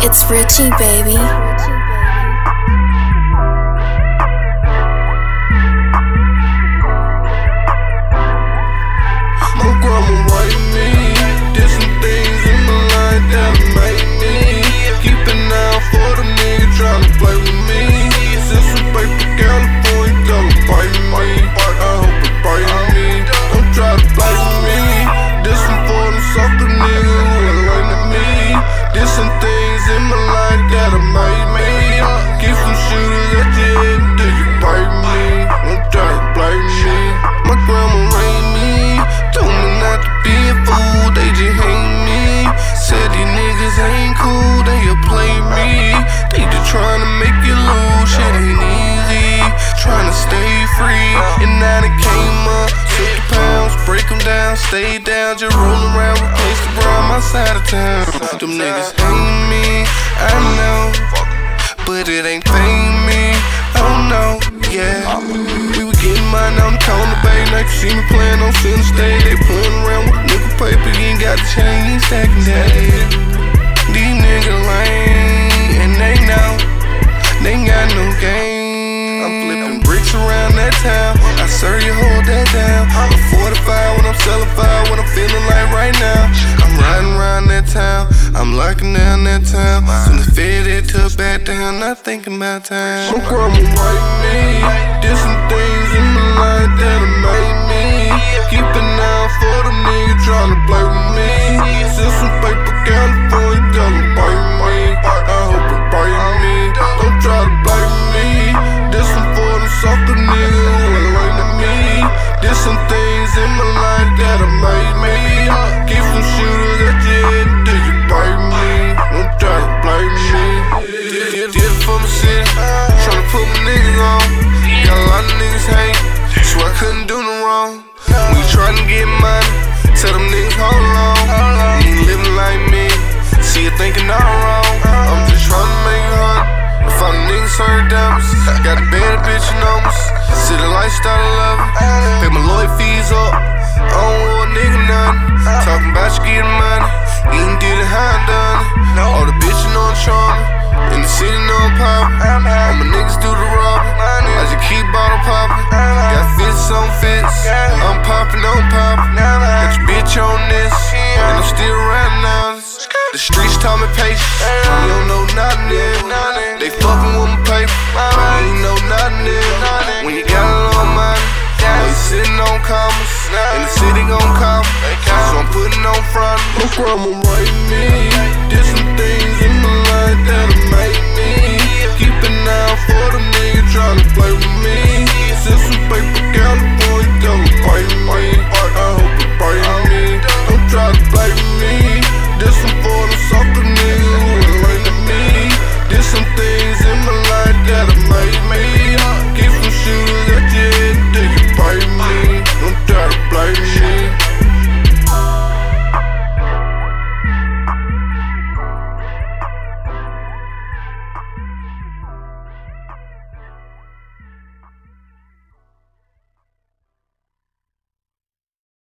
It's Richie, baby. Stay down, just roll around, replace the brown my side of town. Them niggas hate me, I know. But it ain't paying me, oh no, yeah. We were getting mine on the corner, baby. Like you see me playing on center stage. They playing around with nickel paper, you ain't got the chain, you stacking. These niggas lame, and they know they got no game. I'm flipping bricks around that town. I serve you, hold that down. I'm 45 when I'm selling five, what I'm feeling like right now. I'm riding around that town. I'm locking down that town. As fed it took back down, not thinking about time. My grandma write me. Did some things in my life that have made me. Keep an eye for them niggas tryna play for my city, tryna put my niggas on. Got a lot of niggas hate, so I couldn't do no wrong. We tryna get money, tell them niggas hold on. You ain't living like me, see you thinking all wrong. I'm just tryna make it hard. If I'm niggas hurt diamonds, got a bad bitch in numbers. City lifestyle love pay my lawyer in know I'm poppin'. All my niggas do the robbing, I just keep bottle poppin'. Got fits on fits, I'm poppin', I'm poppin'. Got your bitch on this, and I'm still riding on. The streets taught me patience, you don't know nothing. in. They fucking with my paper, you ain't know nothing. in. When you got a little money, know you sitting on commas, and the city gon' come. So I'm putting on front. My grandma write me that'll make me. Keep an eye out for the niggas tryna play with me.